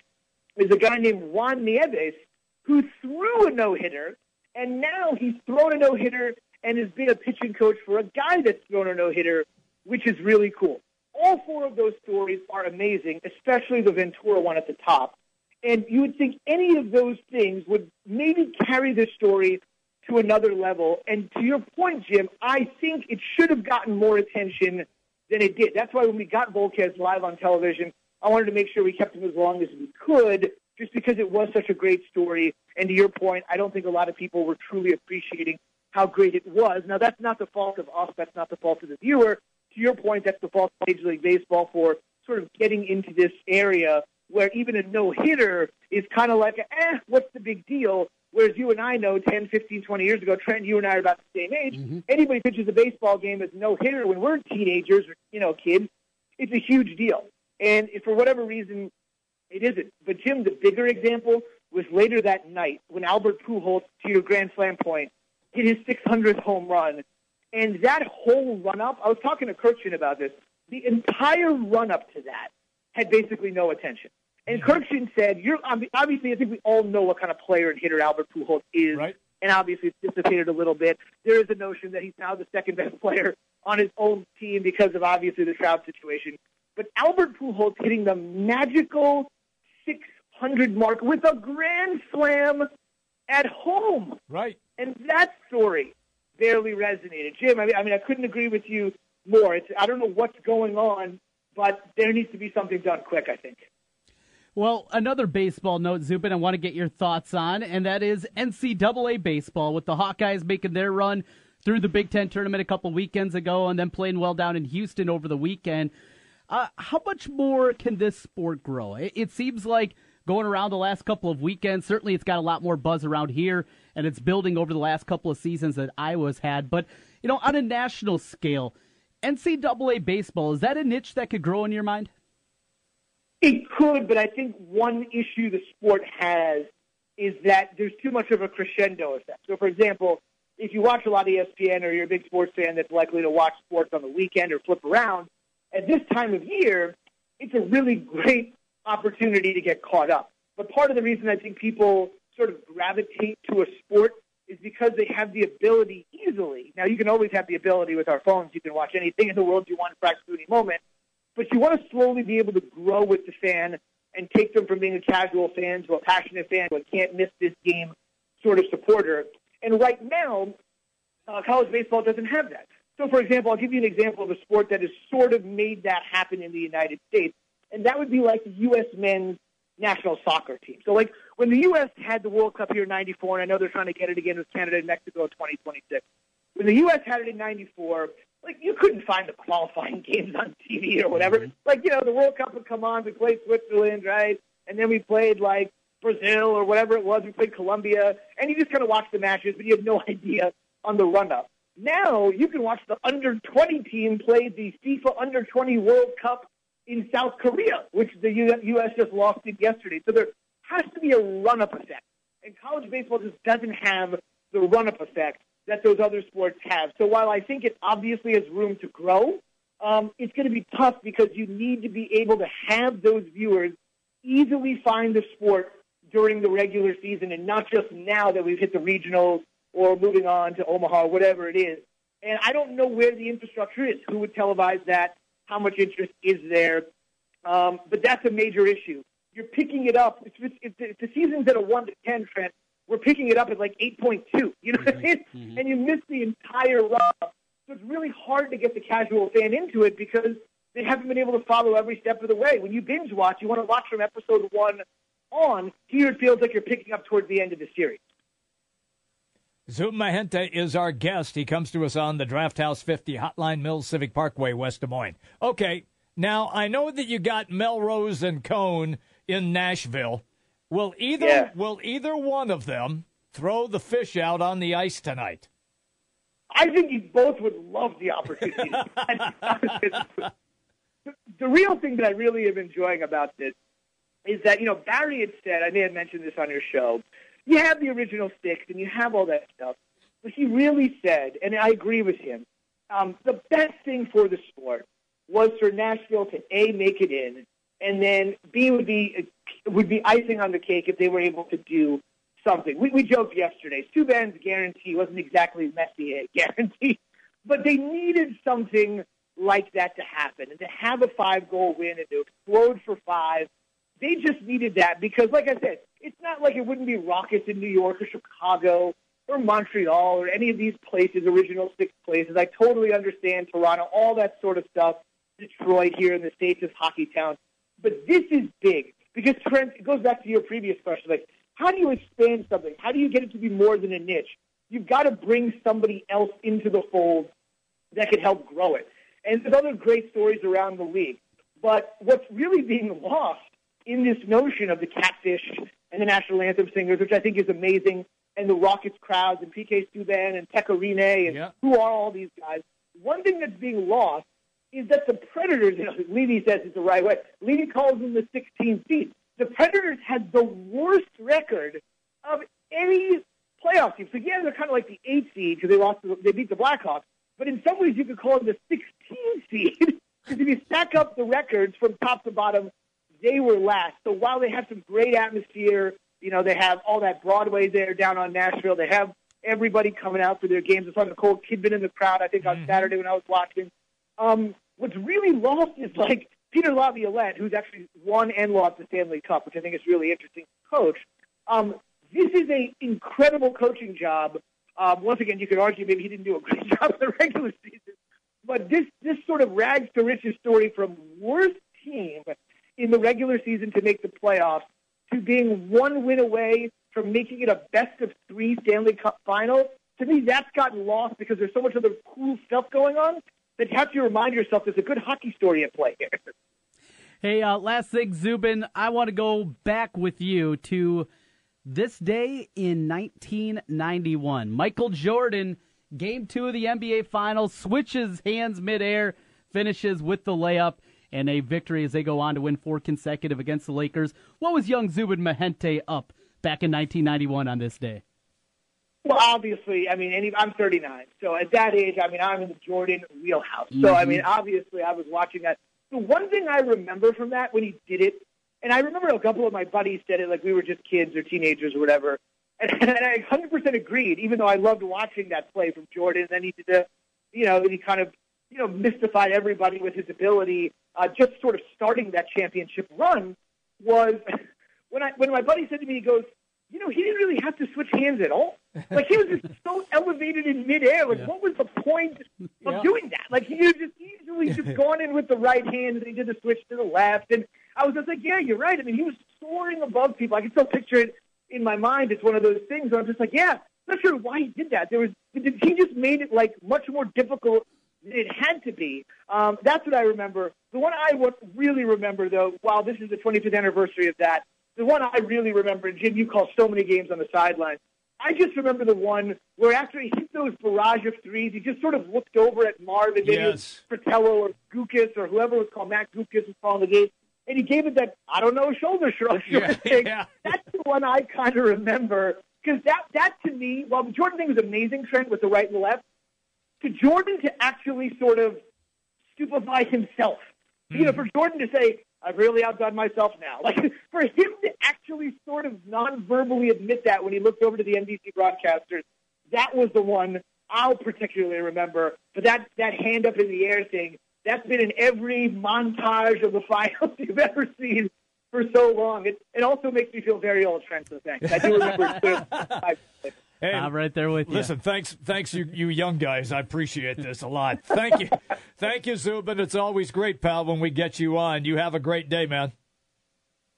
is a guy named Juan Nieves who threw a no hitter, and now he's thrown a no hitter and has been a pitching coach for a guy that's thrown a no hitter, which is really cool. All four of those stories are amazing, especially the Ventura one at the top. And you would think any of those things would maybe carry this story to another level. And to your point, Jim, I think it should have gotten more attention than it did. That's why when we got Volquez live on television, I wanted to make sure we kept him as long as we could, just because it was such a great story. And to your point, I don't think a lot of people were truly appreciating how great it was. Now, that's not the fault of us. That's not the fault of the viewer. To your point, that's the fault of Major League Baseball for sort of getting into this area where even a no-hitter is kind of like, eh, what's the big deal? Whereas you and I know 10, 15, 20 years ago, Trent, you and I are about the same age. Mm-hmm. Anybody pitches a baseball game as no-hitter when we're teenagers or, you know, kids, it's a huge deal. And for whatever reason, it isn't. But Jim, the bigger example was later that night when Albert Pujols, to your Grand Slam point, hit his 600th home run. And that whole run up, I was talking to Kurkjian about this, the entire run up to that had basically no attention. And Kurkjian said, "You're obviously. I think we all know what kind of player and hitter Albert Pujols is, right. and obviously it's dissipated a little bit. There is a notion that he's now the second best player on his own team because of obviously the Trout situation. But Albert Pujols hitting the magical 600 mark with a grand slam at home, right? And that story barely resonated. Jim, I mean, I mean, I couldn't agree with you more. It's I don't know what's going on, but there needs to be something done quick. I think. Well, another baseball note, Zubin, I want to get your thoughts on, and that is NCAA baseball with the Hawkeyes making their run through the Big Ten tournament a couple weekends ago and then playing well down in Houston over the weekend. Uh, how much more can this sport grow? It, it seems like going around the last couple of weekends, certainly it's got a lot more buzz around here, and it's building over the last couple of seasons that Iowa's had. But, you know, on a national scale, NCAA baseball, is that a niche that could grow in your mind? It could, but I think one issue the sport has is that there's too much of a crescendo effect. So, for example, if you watch a lot of ESPN or you're a big sports fan that's likely to watch sports on the weekend or flip around, at this time of year, it's a really great opportunity to get caught up. But part of the reason I think people sort of gravitate to a sport is because they have the ability easily. Now, you can always have the ability with our phones. You can watch anything in the world you want to practice any moment but you want to slowly be able to grow with the fan and take them from being a casual fan to a passionate fan who can't miss this game sort of supporter. And right now, uh, college baseball doesn't have that. So, for example, I'll give you an example of a sport that has sort of made that happen in the United States, and that would be like the U.S. men's national soccer team. So, like when the U.S. had the World Cup here in '94, and I know they're trying to get it again with Canada and Mexico in 2026. When the U.S. had it in '94, like you couldn't find the qualifying games on TV or whatever. Mm-hmm. Like you know, the World Cup would come on. We played Switzerland, right? And then we played like Brazil or whatever it was. We played Colombia, and you just kind of watch the matches, but you have no idea on the run up. Now you can watch the under 20 team play the FIFA under 20 World Cup in South Korea, which the U.S. just lost it yesterday. So there has to be a run up effect, and college baseball just doesn't have the run up effect that those other sports have. So while I think it obviously has room to grow, um, it's going to be tough because you need to be able to have those viewers easily find the sport during the regular season and not just now that we've hit the regionals or moving on to Omaha whatever it is. And I don't know where the infrastructure is. Who would televise that? How much interest is there? Um, but that's a major issue. You're picking it up. If, if, if the season's at a 1 to 10, Trent, we're picking it up at like 8.2. You know what I mean? Mm-hmm. mm-hmm. And you miss the entire run. So it's really hard to get the casual fan into it because they haven't been able to follow every step of the way. When you binge watch, you want to watch from episode one on. Here it feels like you're picking up towards the end of the series. Zubin Mehenti is our guest. He comes to us on the Draft House 50 Hotline Mills Civic Parkway, West Des Moines. Okay, now I know that you got Melrose and Cone in Nashville. Will either Yeah. will either one of them throw the fish out on the ice tonight? I think you both would love the opportunity. the real thing that I really am enjoying about this is that, you know, Barry had said, I may have mentioned this on your show, you have the original six and you have all that stuff. But he really said, and I agree with him, um, the best thing for the sport was for Nashville to A, make it in, and then B, would be, would be icing on the cake if they were able to do something. We, we joked yesterday. Subban's guarantee wasn't exactly Messier guarantee, but they needed something like that to happen and to have a five goal win and to explode for five. They just needed that because, like I said, it's not like it wouldn't be Rockets in New York or Chicago or Montreal or any of these places, original six places. I totally understand Toronto, all that sort of stuff. Detroit here in the states is hockey town, but this is big because Trent. It goes back to your previous question, like how do you expand something? How do you get it to be more than a niche? You've got to bring somebody else into the fold that can help grow it. And there's other great stories around the league. But what's really being lost in this notion of the catfish and the national anthem singers, which I think is amazing, and the Rockets crowds and PK Subban and Pekka Rinne and who are all these guys. One thing that's being lost is that the Predators, you know, Levy says it's the right way. Levy calls them the 16 seed. The Predators had the worst record of any playoff team. So yeah, they're kind of like the eight seed because they lost, to, they beat the Blackhawks. But in some ways, you could call them the 16 seed because if you stack up the records from top to bottom, they were last. So while they have some great atmosphere, you know, they have all that Broadway there down on Nashville. They have everybody coming out for their games. I saw Nicole Kidman in the crowd, I think, on Saturday when I was watching. Um, what's really lost is like Peter Laviolette, who's actually won and lost the Stanley Cup, which I think is really interesting to coach. Um, this is a incredible coaching job. Um, once again, you could argue maybe he didn't do a great job in the regular season, but this this sort of rags to riches story from worst team in the regular season to make the playoffs to being one win away from making it a best of three Stanley Cup final. To me, that's gotten lost because there's so much other cool stuff going on that you have to remind yourself there's a good hockey story at play here. Hey, uh, last thing, Zubin, I want to go back with you to this day in 1991. Michael Jordan, game two of the NBA Finals, switches hands midair, finishes with the layup, and a victory as they go on to win four consecutive against the Lakers. What was young Zubin Mehenti up back in 1991 on this day? Well, obviously, I mean, any, I'm 39, so at that age, I mean, I'm in the Jordan wheelhouse. So, I mm-hmm. mean, obviously, I was watching that. The one thing I remember from that when he did it, and I remember a couple of my buddies said it like we were just kids or teenagers or whatever, and, and I 100% agreed. Even though I loved watching that play from Jordan, and then he did the, you know, he kind of, you know, mystified everybody with his ability. Uh, just sort of starting that championship run was when I when my buddy said to me, he goes, you know, he didn't really have to switch hands at all. Like he was just so elevated in midair. Like, what was the point of Yeah. doing that? Like he was just easily just gone in with the right hand, and he did the switch to the left. And I was just like, yeah, you're right. I mean, he was soaring above people. I can still picture it in my mind. It's one of those things where I'm just like, yeah, not sure why he did that. There was he just made it like much more difficult it had to be. Um, that's what I remember. The one I would really remember, though, while this is the 25th anniversary of that, the one I really remember, and Jim, you call so many games on the sideline. I just remember the one where after he hit those barrage of threes, he just sort of looked over at Marvin, maybe it was Yes. Fratello or Guokas or whoever was called Matt Guokas was calling the game, and he gave it that I don't know shoulder shrug sort Yeah, of thing. yeah. That's the one I kind of remember because that that to me, while the Jordan thing was amazing, Trent with the right and left, to Jordan to actually sort of stupefy himself. You know, hmm. for Jordan to say, I've really outdone myself now. Like, for him to actually sort of non-verbally admit that when he looked over to the NBC broadcasters, that was the one I'll particularly remember. But that, that hand up in the air thing, that's been in every montage of the finals you've ever seen for so long. It, it also makes me feel very old, Trent, so thanks. I do remember it. Hey, I'm right there with you. Listen, thanks, thanks you, you young guys. I appreciate this a lot. Thank you, thank you, Zubin. It's always great, pal, when we get you on. You have a great day, man.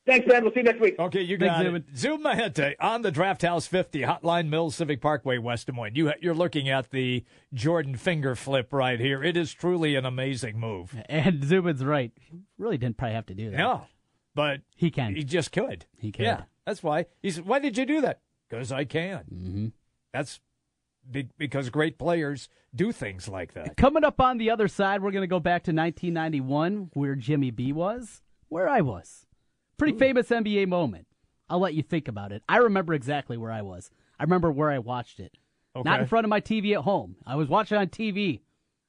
Thanks, man. We'll see you next week. Okay, you got Thanks, it. Zubin Mehenti on the Draft House 50, Hotline Mills Civic Parkway, West Des Moines. You, you're looking at the Jordan finger flip right here. It is truly an amazing move. And Zubin's right. He really didn't probably have to do that. Yeah, but he can. He just could. He can. Yeah, that's why. He said, "Why did you do that?" Because I can. Mm-hmm. That's because great players do things like that. Coming up on the other side, we're going to go back to 1991, where Jimmy B was, where I was. Pretty Ooh. famous NBA moment. I'll let you think about it. I remember exactly where I was. I remember where I watched it. Okay. Not in front of my TV at home. I was watching on TV.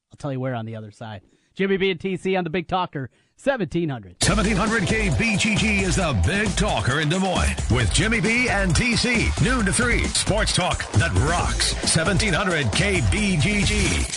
I'll tell you where on the other side. Jimmy B and TC on the Big Talker, 1700. 1700 KBGG is the Big Talker in Des Moines with Jimmy B and TC. Noon to 3. Sports talk that rocks. 1700 KBGG.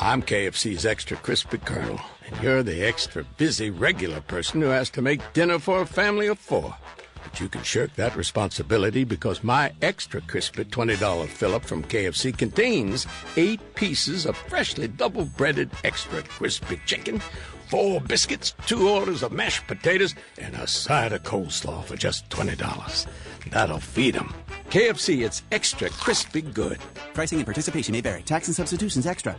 I'm KFC's extra crispy colonel, and you're the extra busy regular person who has to make dinner for a family of four. But you can shirk that responsibility because my extra crispy $20 fill up from KFC contains eight pieces of freshly double breaded extra crispy chicken, four biscuits, two orders of mashed potatoes, and a side of coleslaw for just $20. That'll feed 'em. KFC, it's extra crispy good. Pricing and participation may vary. Tax and substitutions extra.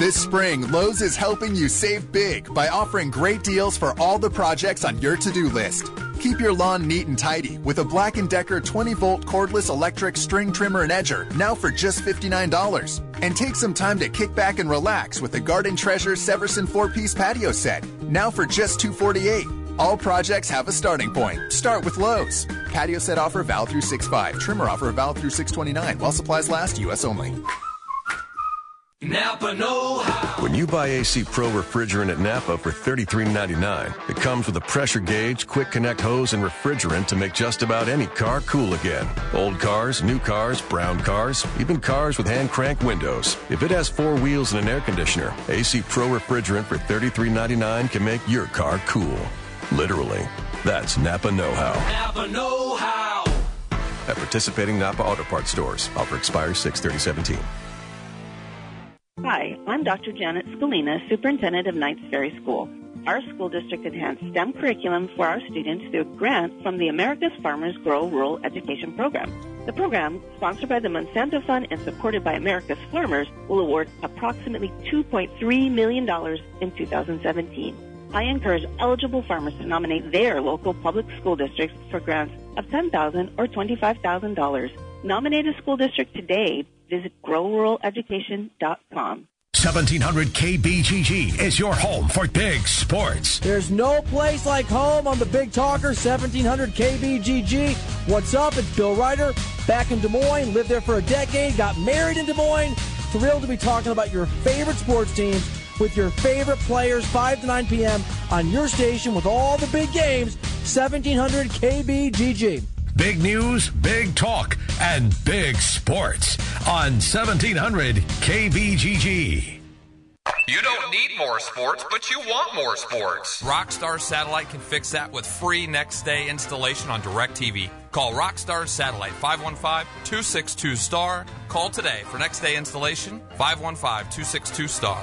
This spring, Lowe's is helping you save big by offering great deals for all the projects on your to-do list. Keep your lawn neat and tidy with a Black & Decker 20-volt cordless electric string trimmer and edger now for just $59. And take some time to kick back and relax with the Garden Treasure Severson 4-piece patio set now for just 248. All projects have a starting point. Start with Lowe's. Patio set offer valid through 6-5. Trimmer offer valid through 629. While supplies last, U.S. only. Napa Know How. When you buy AC Pro refrigerant at Napa for $33.99, it comes with a pressure gauge, quick connect hose, and refrigerant to make just about any car cool again. Old cars, new cars, brown cars, even cars with hand crank windows. If it has four wheels and an air conditioner, AC Pro refrigerant for $33.99 can make your car cool. Literally. That's Napa Know How. Napa Know How. At participating Napa Auto Parts stores. Offer expires 6 17 Hi, I'm Dr. Janet Scalina, Superintendent of Knights Ferry School. Our school district enhanced STEM curriculum for our students through a grant from the America's Farmers Grow Rural Education Program. The program, sponsored by the Monsanto Fund and supported by America's Farmers, will award approximately $2.3 million in 2017. I encourage eligible farmers to nominate their local public school districts for grants of 10,000 or $25,000. Nominate a school district today Visit growruraleducation.com. 1700 KBGG is your home for big sports. There's no place like home on the Big Talker 1700 KBGG. What's up? It's Bill Ryder, back in Des Moines, lived there for a decade, got married in Des Moines. Thrilled to be talking about your favorite sports teams with your favorite players 5 to 9 p.m. on your station with all the big games 1700 KBGG. Big news, big talk, and big sports on 1700 KBGG. You don't need more sports, but you want more sports. Rockstar Satellite can fix that with free next day installation on DirecTV. Call Rockstar Satellite 515 262 STAR. Call today for next day installation 515 262 STAR.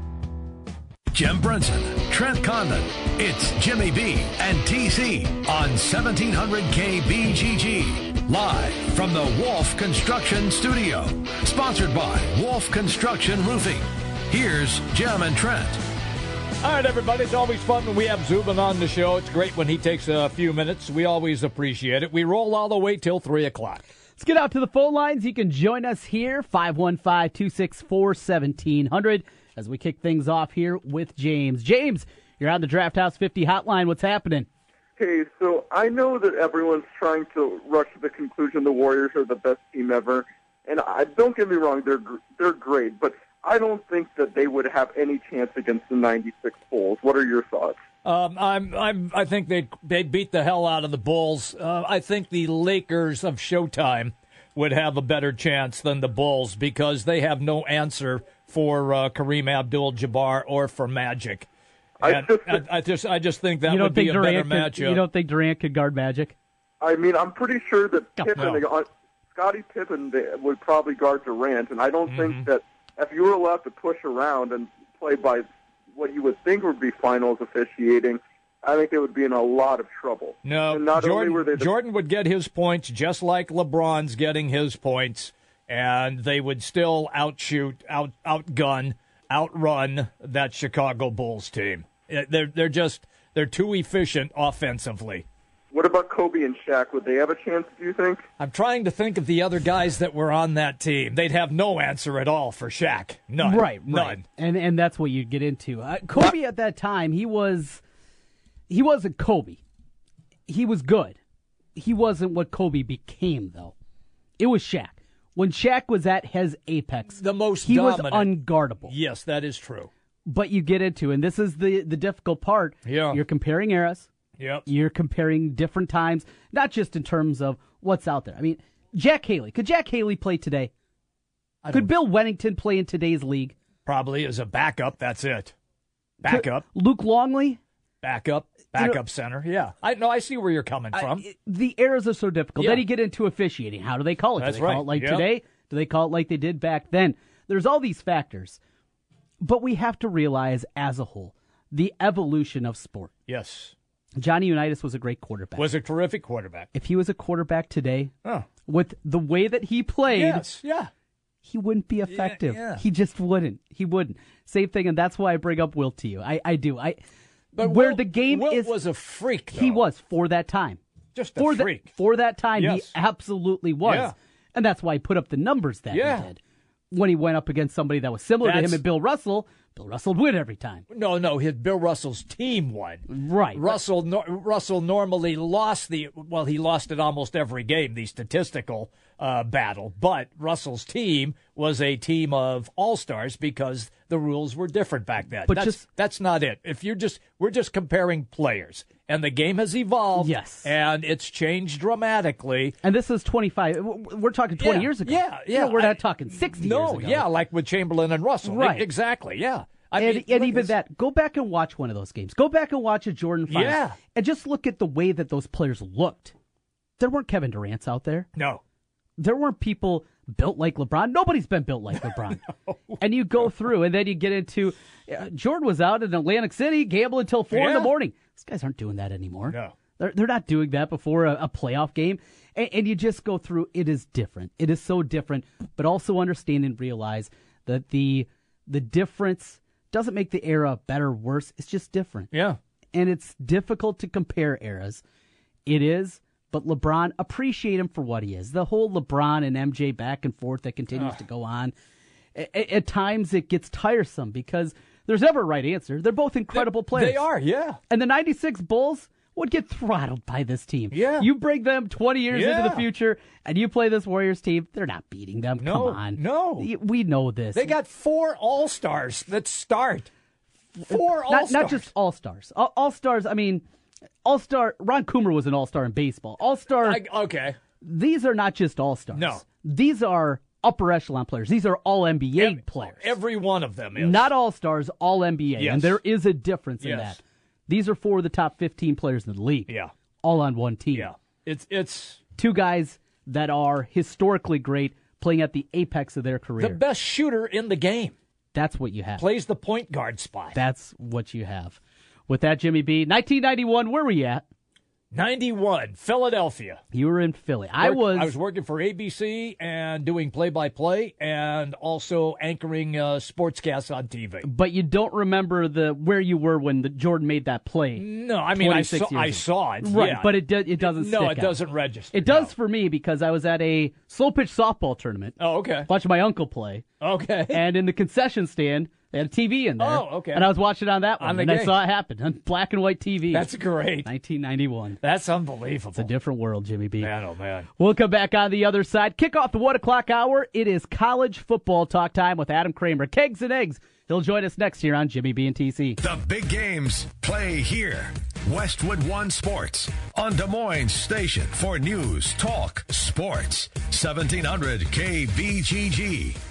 Jim Brenson, Trent Condon. It's Jimmy B and TC on 1700 KBGG. Live from the Wolf Construction Studio. Sponsored by Wolf Construction Roofing. Here's Jim and Trent. All right, everybody. It's always fun when we have Zubin on the show. It's great when he takes a few minutes. We always appreciate it. We roll all the way till 3 o'clock. Let's get out to the phone lines. You can join us here, 515 264 1700, as we kick things off here with James. James, you're on the Draft House 50 hotline. What's happening? Hey, so I know that everyone's trying to rush to the conclusion the Warriors are the best team ever, and I don't get me wrong, they're they're great, but I don't think that they would have any chance against the '96 Bulls. What are your thoughts? Um, I'm, I'm, I think they they beat the hell out of the Bulls. Uh, I think the Lakers of Showtime would have a better chance than the Bulls because they have no answer for uh, Kareem Abdul-Jabbar or for Magic. I And just- I, I just, I just think that you don't would be think a better Durant could, matchup. You don't think Durant could guard Magic? I mean, I'm pretty sure that No. Pippen, No. uh, Scottie Pippen, would probably guard Durant, and I don't Mm-hmm. think that if you were allowed to push around and play by what you would think would be finals officiating, I think they would be in a lot of trouble. No, not Jordan, only were they the Jordan would get his points just like LeBron's getting his points, and they would still outshoot, out outgun, outrun that Chicago Bulls team. Uh, They're they're just they're too efficient offensively. What about Kobe and Shaq? Would they have a chance? Do you think? I'm trying to think of the other guys that were on that team. They'd have no answer at all for Shaq. None. Right, None. right. And and that's what you'd get into. Uh, Kobe at that time, he was he wasn't Kobe. He was good. He wasn't what Kobe became though. It was Shaq. When Shaq was at his apex, The most he dominant. was unguardable. Yes, that is true. But you get into, and this is the the difficult part. Yeah. You're comparing eras. Yep. You're comparing different times, not just in terms of what's out there. I mean, Jack Haley. Could Jack Haley play today? Could Bill Wennington play in today's league? Probably as a backup. That's it. Backup. Luke Longley? Backup. You know- Backup center. Yeah. I know. I see where you're coming from. I- the errors are so difficult. Yeah. Then you get into officiating. How do they call it? That's do they call right. it like Yeah. today? Do they call it like they did back then? There's all these factors. But we have to realize as a whole the evolution of sport. yes. Johnny Unitas was a great quarterback. Was a terrific quarterback. if he was a quarterback today, Oh. with the way that he played, Yes. Yeah. he wouldn't be effective. yeah. He just wouldn't. He wouldn't. Same thing, and that's why I bring up Wilt to you. I, I do. I But where Wilt- the game Wilt is was a freak. he was for that time. Just a for freak. That, for that time, Yes. he absolutely was. Yeah. And that's why he put up the numbers that Yeah. he did. When he went up against somebody that was similar to him and Bill Russell, Bill Russell would win every time. No, no. His Bill Russell's team won. Right. Russell nor, Russell normally lost the well. He lost it almost every game. The statistical uh, battle, but Russell's team was a team of all stars because the rules were different back then. But that's, just- that's not it. If you're just we're just comparing players, and the game has evolved. Yes. and it's changed dramatically. And this is 25. We're talking 20 Yeah, years ago. yeah, yeah. know, we're I- not talking 60 No, years ago. Yeah, like with Chamberlain and Russell. Right. Exactly. Yeah. I and mean, and even that, go back and watch one of those games. Go back and watch a Jordan final. Yeah. And just look at the way that those players looked. There weren't Kevin Durant's out there. No. There weren't people built like LeBron. Nobody's been built like LeBron. And you go through, and then you get into uh, Jordan was out in Atlantic City gambling until four in the morning. These guys aren't doing that anymore. No. They're, they're not doing that before a, a playoff game. And, and you just go through, it is different. It is so different, but also understand and realize that the the difference doesn't make the era better or worse. It's just different. Yeah. And it's difficult to compare eras. It is, but LeBron, appreciate him for what he is. The whole LeBron and MJ back and forth that continues Ugh. to go on. A- At times it gets tiresome because there's never a right answer. They're both incredible players. They are, yeah. And the 96 Bulls would get throttled by this team. Yeah. You bring them 20 years into the future and you play this Warriors team, they're not beating them. No, Come on. no. We know this. They got four All Stars that start. Four All not, not just All Stars. All Stars, I mean, All Star, Ron Coomer was an All Star in baseball. All Star, Okay. these are not just All Stars. No. These are upper echelon players. These are All NBA players. Every one of them is. Not All Stars, All NBA. Yes. And there is a difference in that. These are four of the top 15 players in the league. Yeah. All on one team. Yeah. It's it's Two guys that are historically great playing at the apex of their career. the best shooter in the game. that's what you have. Plays the point guard spot. That's what you have. With that, Jimmy B, 1991, where were you at? 91, Philadelphia. You were in Philly. I Work- was. I was working for ABC and doing play-by-play, and also anchoring uh, sportscasts on TV. But you don't remember the where you were when the Jordan made that play. No, I mean I saw, I saw it, Right, yeah. but it do, it doesn't. No, it out. doesn't register. It does for me because I was at a slow pitch softball tournament. Oh, okay. Watching my uncle play. Okay. And in the concession stand, they had a TV in there. Oh, okay. And I was watching on that one, On the and I saw it happen on black and white TV. That's great. 1991. That's unbelievable. It's a different world, Jimmy B. Man, oh man. We'll come back on the other side. Kick off the one o'clock hour. It is college football talk time with Adam Kramer. Kegs and eggs. He'll join us next here on Jimmy B and TC. The big games play here. Westwood One Sports on Des Moines Station for news, talk, sports. 1700 KBGG.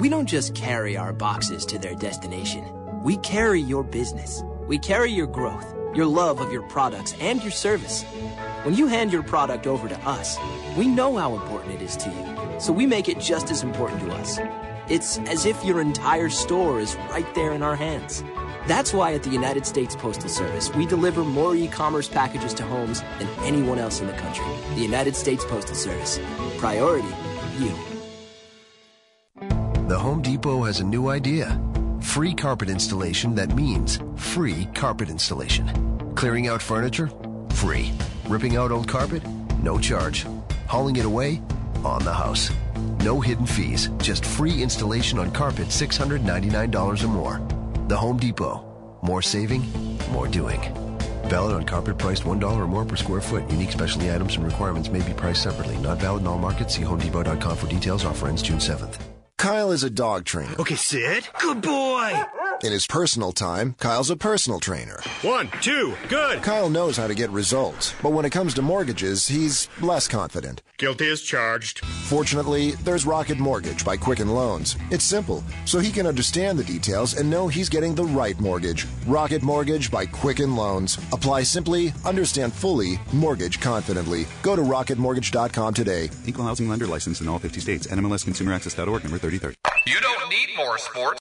We don't just carry our boxes to their destination. We carry your business. We carry your growth, your love of your products, and your service. When you hand your product over to us, we know how important it is to you, so we make it just as important to us. It's as if your entire store is right there in our hands. That's why at the United States Postal Service, we deliver more e commerce packages to homes than anyone else in the country. The United States Postal Service. Priority, you. Depot has a new idea. Free carpet installation that means free carpet installation. Clearing out furniture? Free. Ripping out old carpet? No charge. Hauling it away? On the house. No hidden fees, just free installation on carpet $699 or more. The Home Depot. More saving, more doing. Valid on carpet priced $1 or more per square foot. Unique specialty items and requirements may be priced separately. Not valid in all markets. See homedepot.com for details. Offer ends June 7th. Kyle is a dog trainer. Okay, Sid. Good boy. In his personal time, Kyle's a personal trainer. One, two, good. Kyle knows how to get results, but when it comes to mortgages, he's less confident. Guilty as charged. Fortunately, there's Rocket Mortgage by Quicken Loans. It's simple, so he can understand the details and know he's getting the right mortgage. Rocket Mortgage by Quicken Loans. Apply simply, understand fully, mortgage confidently. Go to rocketmortgage.com today. Equal housing lender license in all 50 states. NMLSconsumeraccess.org number 3030. You don't need more sports.